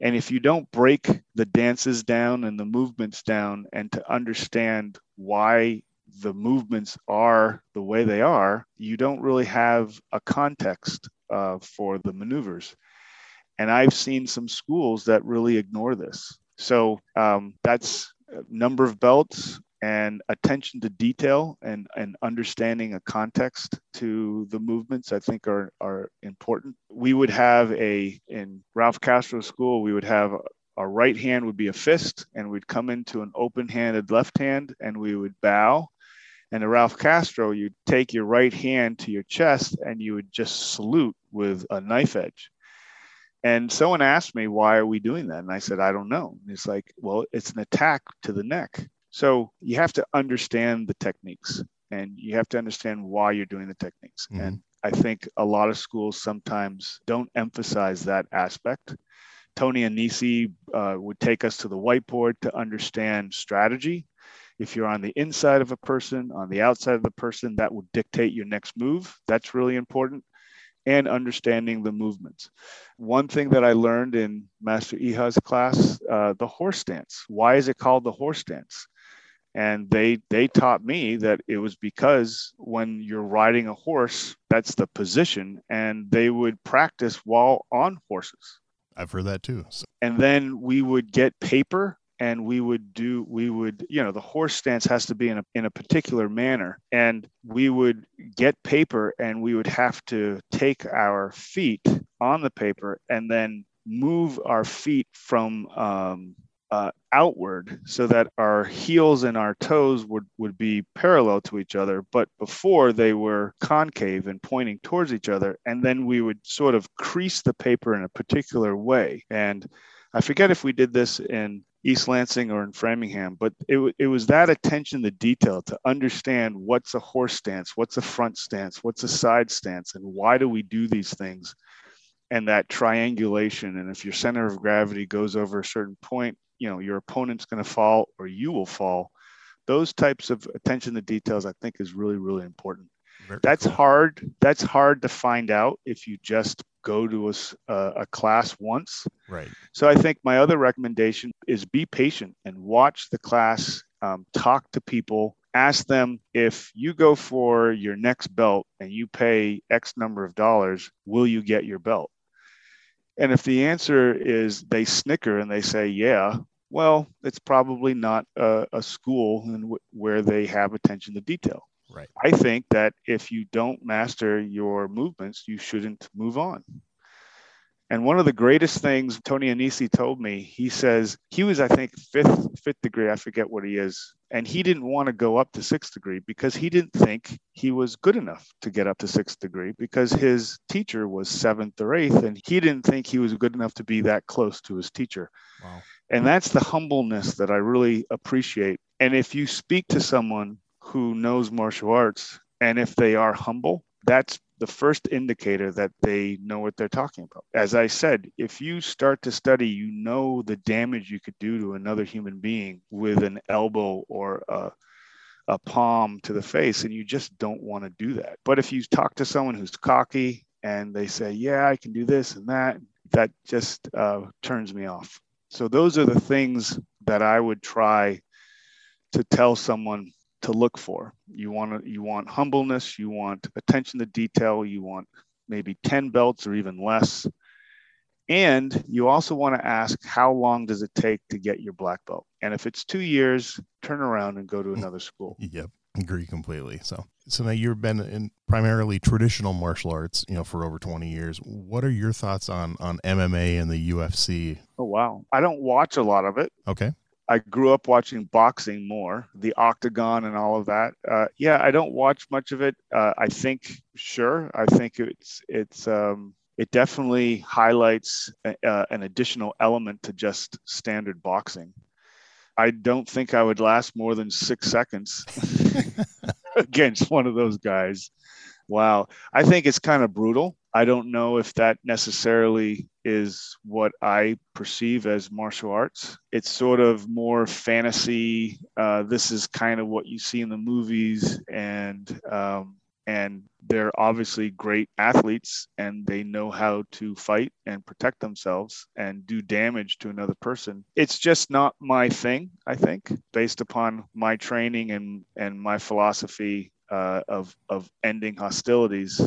And if you don't break the dances down and the movements down and to understand why the movements are the way they are, you don't really have a context uh, for the maneuvers. And I've seen some schools that really ignore this. So um, that's number of belts and attention to detail and, and understanding a context to the movements i think are, are important. We would have a in ralph castro school we would have our right hand would be a fist and we'd come into an open-handed left hand and we would bow. And at ralph castro you'd take your right hand to your chest and you would just salute with a knife edge and someone asked me, why are we doing that? And I said, I don't know. And it's like, well, it's an attack to the neck. So you have to understand the techniques and you have to understand why you're doing the techniques. Mm-hmm. And I think a lot of schools sometimes don't emphasize that aspect. Tony Annesi uh, would take us to the whiteboard to understand strategy. If you're on the inside of a person, on the outside of the person, that will dictate your next move. That's really important and understanding the movements. One thing that I learned in Master Iha's class, uh, the horse dance. Why is it called the horse dance? And they they taught me that it was because when you're riding a horse, that's the position, and they would practice while on horses. I've heard that too. So. And then we would get paper and we would do we would you know the horse stance has to be in a, in a particular manner and we would get paper and we would have to take our feet on the paper and then move our feet from um, uh, outward so that our heels and our toes would, would be parallel to each other. But before they were concave and pointing towards each other. And then we would sort of crease the paper in a particular way. And I forget if we did this in East Lansing or in Framingham, but it, it was that attention to detail to understand what's a horse stance, what's a front stance, what's a side stance, and why do we do these things, and that triangulation. And if your center of gravity goes over a certain point, you know your opponent's going to fall or you will fall. Those types of attention to details, I think, is really really important. Very that's cool. hard. That's hard to find out if you just go to a, a class once. Right. So I think my other recommendation is be patient and watch the class, um, talk to people, ask them if you go for your next belt and you pay X number of dollars, will you get your belt? And if the answer is they snicker and they say, yeah, well, it's probably not a, a school w- where they have attention to detail. Right. I think that if you don't master your movements, you shouldn't move on. And one of the greatest things Tony Annesi told me, he says he was, I think, fifth fifth degree. I forget what he is, and he didn't want to go up to sixth degree because he didn't think he was good enough to get up to sixth degree because his teacher was seventh or eighth and he didn't think he was good enough to be that close to his teacher wow. and that's the humbleness that i really appreciate and if you speak to someone who knows martial arts and if they are humble that's the first indicator that they know what they're talking about. As I said, if you start to study, you know the damage you could do to another human being with an elbow or a, a palm to the face, and you just don't want to do that. But if you talk to someone who's cocky and they say, Yeah, I can do this and that, that just uh, turns me off. So, those are the things that I would try to tell someone to look for. You want to, you want humbleness, you want attention to detail, you want maybe 10 belts or even less. And you also want to ask how long does it take to get your black belt? And if it's 2 years, turn around and go to mm, another school. Yep, agree completely. So so now you've been in primarily traditional martial arts, you know, for over 20 years. What are your thoughts on on MMA and the UFC? Oh wow. I don't watch a lot of it. Okay. I grew up watching boxing more, the octagon and all of that. Uh, yeah, I don't watch much of it. Uh, I think, sure, I think it's it's um, it definitely highlights a, uh, an additional element to just standard boxing. I don't think I would last more than six seconds against one of those guys. Wow, I think it's kind of brutal. I don't know if that necessarily is what I perceive as martial arts. It's sort of more fantasy. Uh, this is kind of what you see in the movies, and um, and they're obviously great athletes, and they know how to fight and protect themselves and do damage to another person. It's just not my thing. I think, based upon my training and and my philosophy uh, of of ending hostilities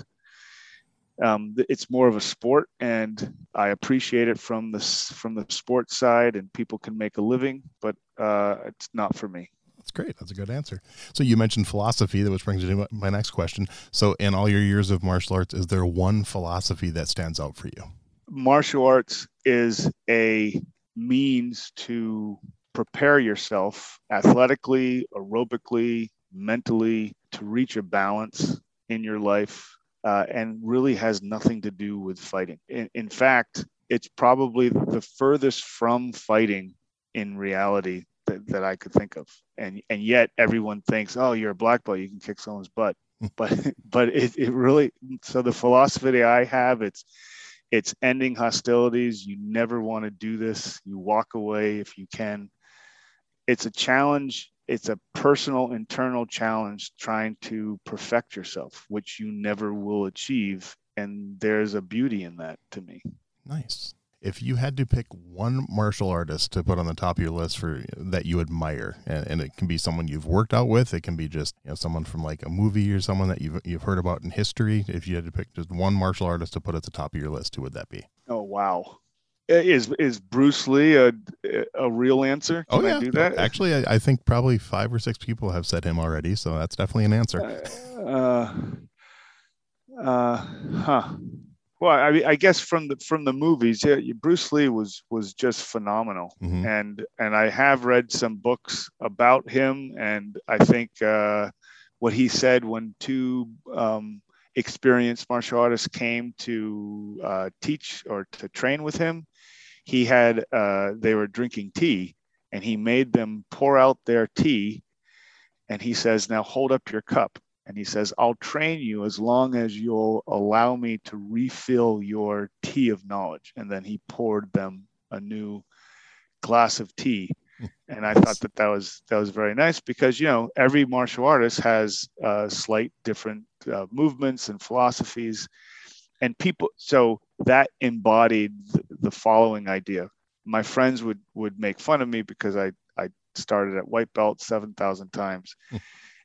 um, it's more of a sport and i appreciate it from the from the sports side and people can make a living but uh, it's not for me. That's great. That's a good answer. So you mentioned philosophy that which brings me to my next question. So in all your years of martial arts is there one philosophy that stands out for you? Martial arts is a means to prepare yourself athletically aerobically mentally to reach a balance in your life uh, and really has nothing to do with fighting. In, in fact, it's probably the furthest from fighting in reality that, that I could think of. And and yet everyone thinks, oh, you're a black belt, you can kick someone's butt. Hmm. but but it, it really so the philosophy I have it's it's ending hostilities. You never want to do this. You walk away if you can. It's a challenge it's a personal internal challenge trying to perfect yourself which you never will achieve and there's a beauty in that to me. Nice. If you had to pick one martial artist to put on the top of your list for that you admire and, and, it can be someone you've worked out with it can be just you know someone from like a movie or someone that you've, you've heard about in history if you had to pick just one martial artist to put at the top of your list who would that be? Oh wow is is Bruce Lee a a real answer? Can oh yeah, I do that. Actually, I, I, think probably five or six people have said him already, so that's definitely an answer. Uh, uh, huh. Well, I I guess from the from the movies, yeah, Bruce Lee was was just phenomenal, mm-hmm. and and I have read some books about him, and I think uh, what he said when two um, experienced martial artists came to uh, teach or to train with him he had uh, they were drinking tea and he made them pour out their tea and he says now hold up your cup. And he says i'll train you as long as you'll allow me to refill your tea of knowledge. And then he poured them a new glass of tea. And i thought that that was that was very nice because you know every martial artist has uh, slight different uh, movements and philosophies. And people so that embodied the following idea. My friends would would make fun of me because i i started at white belt 7000 times. Hmm.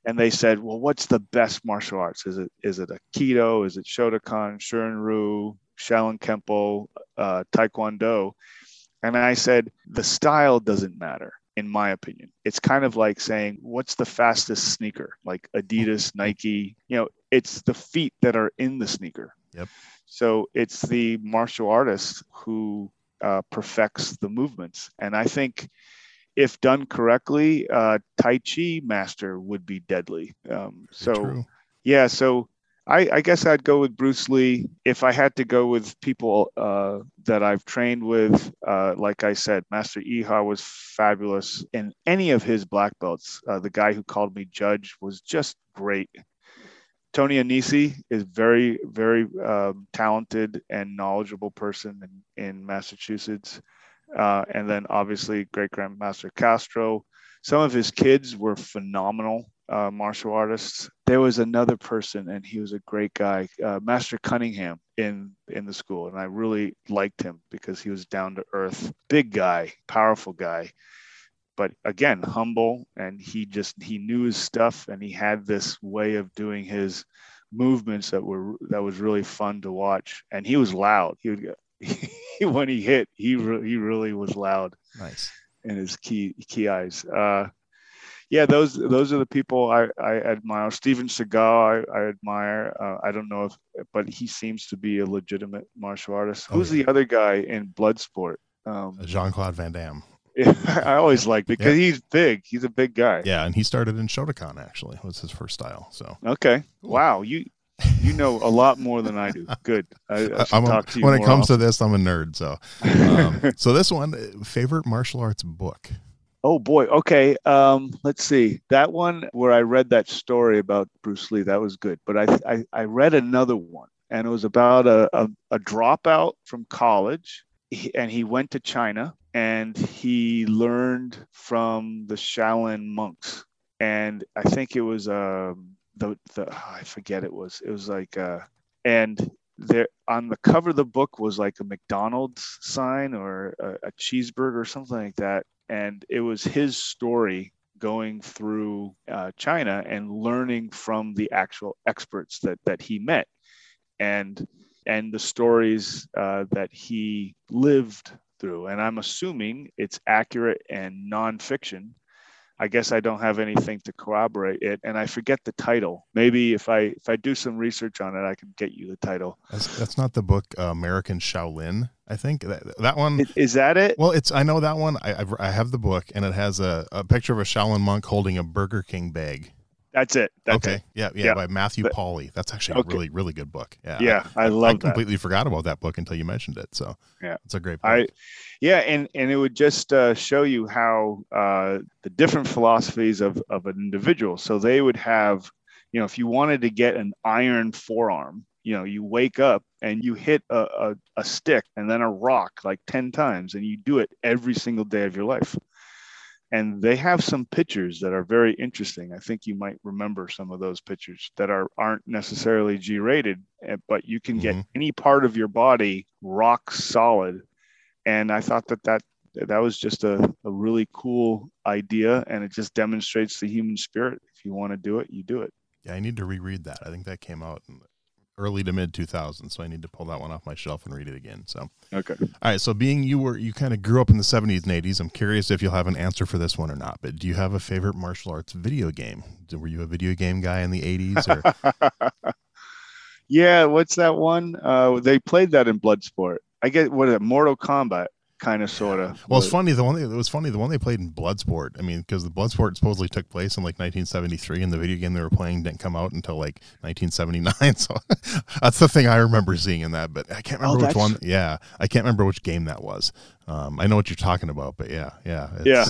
and they said well what's the best martial arts? Is it is it aikido? Is it shotokan shorin-ryu shaolin kempo uh, taekwondo? And i said the style doesn't matter in my opinion. It's kind of like saying what's the fastest sneaker? Like adidas nike you know it's the feet that are in the sneaker Yep. So it's the martial artist who uh, perfects the movements. And I think if done correctly, uh, Tai Chi master would be deadly. Um, so True. yeah, so I, I guess I'd go with Bruce Lee. If I had to go with people uh, that I've trained with, uh, like I said, Master Iha was fabulous in any of his black belts. Uh, the guy who called me judge was just great. Tony Annesi is very, very um, talented and knowledgeable person in, in Massachusetts. Uh, and then obviously great grandmaster Castro. Some of his kids were phenomenal uh, martial artists. There was another person, and he was a great guy, uh, Master Cunningham in in the school, and I really liked him because he was down to earth, big guy, powerful guy, but again humble, and he just he knew his stuff, and he had this way of doing his movements that were that was really fun to watch, and he was loud. He would he, when he hit, he re- he really was loud Nice. in his key key eyes. Uh, yeah, those those are the people I, I admire. Steven Seagal, I, I admire. Uh, I don't know if, but he seems to be a legitimate martial artist. Oh, Who's yeah. the other guy in Bloodsport? Um, Jean Claude Van Damme. I always like because he's big. He's a big guy. Yeah, and he started in Shotokan actually. Was his first style. So Okay. Cool. Wow. You you know a lot more than I do. Good. I, I I'm a- talk to you when it comes often. to this, I'm a nerd. So, um, so this one, favorite martial arts book. Oh boy. Okay. Um, let's see. That one where I read that story about Bruce Lee, that was good. But I I, I read another one, and it was about a, a, a dropout from college, he, and he went to China and he learned from the Shaolin monks. And I think it was um the the I forget it was it was like uh and there on the cover of the book was like a McDonald's sign or a, a cheeseburger or something like that and it was his story going through uh, China and learning from the actual experts that that he met, and and the stories uh, that he lived through. And I'm assuming it's accurate and nonfiction. I guess I don't have anything to corroborate it, and I forget the title. Maybe if I if I do some research on it, I can get you the title. That's, that's not the book uh, American Shaolin. I think that that one. Is, is that it? Well, it's I know that one. I I've, I have the book, and it has a, a picture of a Shaolin monk holding a Burger King bag. That's it. That's okay, it. yeah, yeah, Yeah. by Matthew But- Polly. That's actually Okay. a really really good book. Yeah, Yeah, I I, love I that. completely forgot about that book until you mentioned it. So Yeah. it's a great book. I, yeah, and and it would just uh, show you how uh, the different philosophies of of an individual. So they would have, you know, if you wanted to get an iron forearm, you know, you wake up and you hit a, a, a stick and then a rock like ten times, and you do it every single day of your life. And they have some pictures that are very interesting. I think you might remember some of those pictures that are aren't necessarily G rated, eh, but you can get Mhm. any part of your body rock solid and I thought that that that was just a, a really cool idea, and it just demonstrates the human spirit. If you want to do it, you do it. yeah, I need to reread that. I think that came out in early to mid 2000s, so I need to pull that one off my shelf and read it again. So. Okay. All right. So, being you were you kind of grew up in the 70s and 80s, I'm curious if you'll have an answer for this one or not. But do you have a favorite martial arts video game? Were you a video game guy in the 80s? Or yeah, what's that one? Uh, they played that in Bloodsport. I get what is it? Mortal Kombat, kind of, sort of. well, it's funny. The one it was funny. The one they played in Bloodsport. I mean, because the Bloodsport supposedly took place in like 1973, and the video game they were playing didn't come out until like 1979. So that's the thing I remember seeing in that. But I can't Oh, remember which one. Yeah, I can't remember which game that was. Um, I know what you're talking about, but yeah, yeah, Yeah.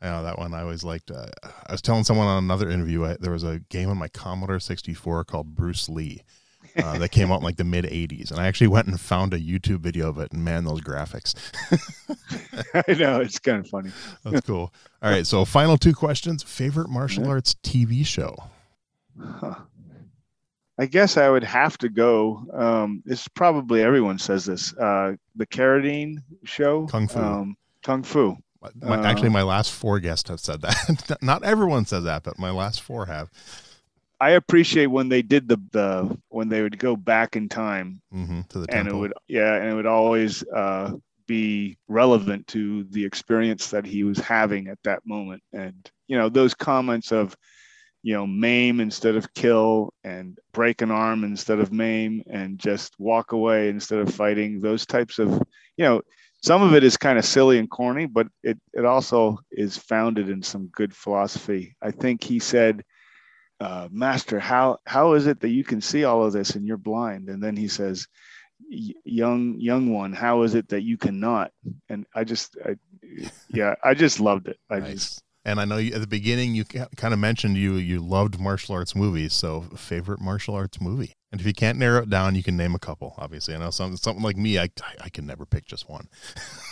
I know that one. I always liked. Uh, I was telling someone on another interview. I, there was a game on my Commodore 64 called Bruce Lee. Uh, that came out in like the mid 80s and i actually went and found a youtube video of it and man those graphics I know it's kind of funny. that's cool all right so final two questions favorite martial Yeah. arts tv show Huh. I guess I would have to go. Um, this probably everyone says this. Uh, the Carradine show, Kung Fu. Um, Kung Fu. my, Uh, actually my last four guests have said that not everyone says that but my last four have I appreciate when they did the the when they would go back in time hmm to the and temple it would yeah and it would always uh, be relevant to the experience that he was having at that moment and you know those comments of you know maim instead of kill and break an arm instead of maim and just walk away instead of fighting those types of you know some of it is kind of silly and corny, but it it also is founded in some good philosophy. I think he said, uh, "Master, how how is it that you can see all of this and you're blind?" And then he says, "Young young one, how is it that you cannot?" And I just, I, yeah, I just loved it. I nice. just. And I know you, at the beginning you kind of mentioned you you loved martial arts movies. So favorite martial arts movie? And if you can't narrow it down, you can name a couple. Obviously, I know something something like me, I I can never pick just one.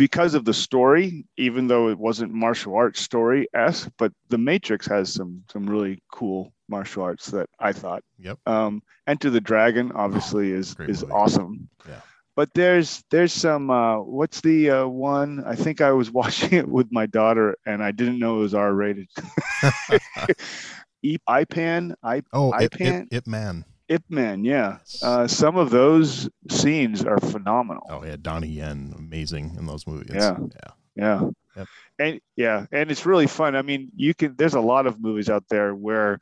because of the story, even though it wasn't martial arts story s, but The Matrix has some some really cool martial arts that I thought. Yep. Um, Enter the Dragon obviously is is movie. awesome. Yeah. But there's there's some uh, what's the uh, one? I think I was watching it with my daughter and I didn't know it was R rated. Ipan, I, oh, Ipan, Ip, Ip Man. Ip Man, yeah. Uh, some of those scenes are phenomenal. Oh yeah, Donnie Yen, amazing in those movies. Yeah, yeah, yeah. Yep. And yeah, and it's really fun. I mean, you can. There's a lot of movies out there where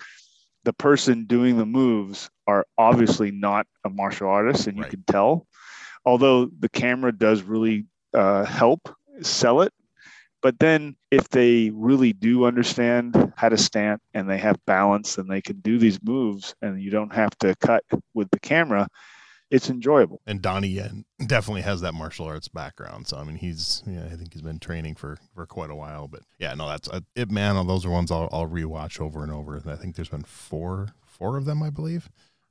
the person doing the moves are obviously not a martial artist, and you right. can tell. Although the camera does really uh, help sell it, but then if they really do understand how to stand and they have balance and they can do these moves and you don't have to cut with the camera, it's enjoyable. And Donnie Yen definitely has that martial arts background. So I mean, he's yeah, I think he's been training for for quite a while. But yeah, no, that's uh, it. Man, those are ones I'll, I'll rewatch over and over. And I think there's been four four of them, I believe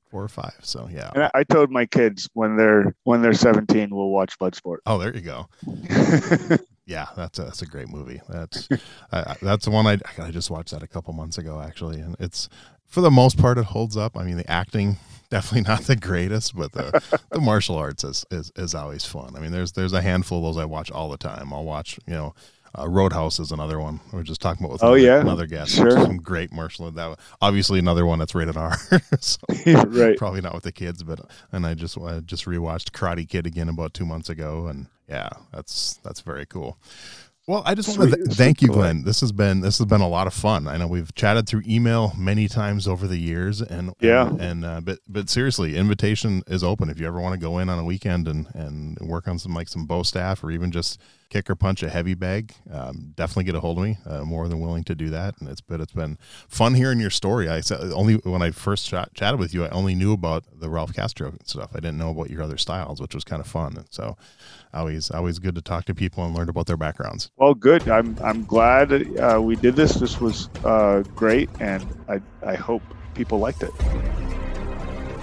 four or five. So yeah. And I told my kids when they're when they're 17, we'll watch Bloodsport. Oh, there you go. yeah, that's a, that's a great movie. That's uh, that's the one I I just watched that a couple months ago actually, and it's for the most part it holds up. I mean, the acting definitely not the greatest, but the the martial arts is, is is always fun. I mean, there's there's a handful of those I watch all the time. I'll watch you know uh, Roadhouse is another one. We are just talking about with oh another, yeah another guest. Sure. Some great martial that obviously another one that's rated R. so right. Probably not with the kids, but and I just I just rewatched Karate Kid again about two months ago, and yeah, that's that's very cool. Well, I just want to th- thank you, Glenn. This has been this has been a lot of fun. I know we've chatted through email many times over the years, and yeah, and, and uh, but but seriously, invitation is open if you ever want to go in on a weekend and and work on some like some bow staff or even just kick or punch a heavy bag, um, definitely get a hold of me. Uh, more than willing to do that. And it's been it's been fun hearing your story. I only when I first chat, chatted with you, I only knew about the Ralph Castro stuff. I didn't know about your other styles, which was kind of fun. And so always always good to talk to people and learn about their backgrounds. Well, good. I'm I'm glad uh, we did this. This was uh, great, and I I hope people liked it.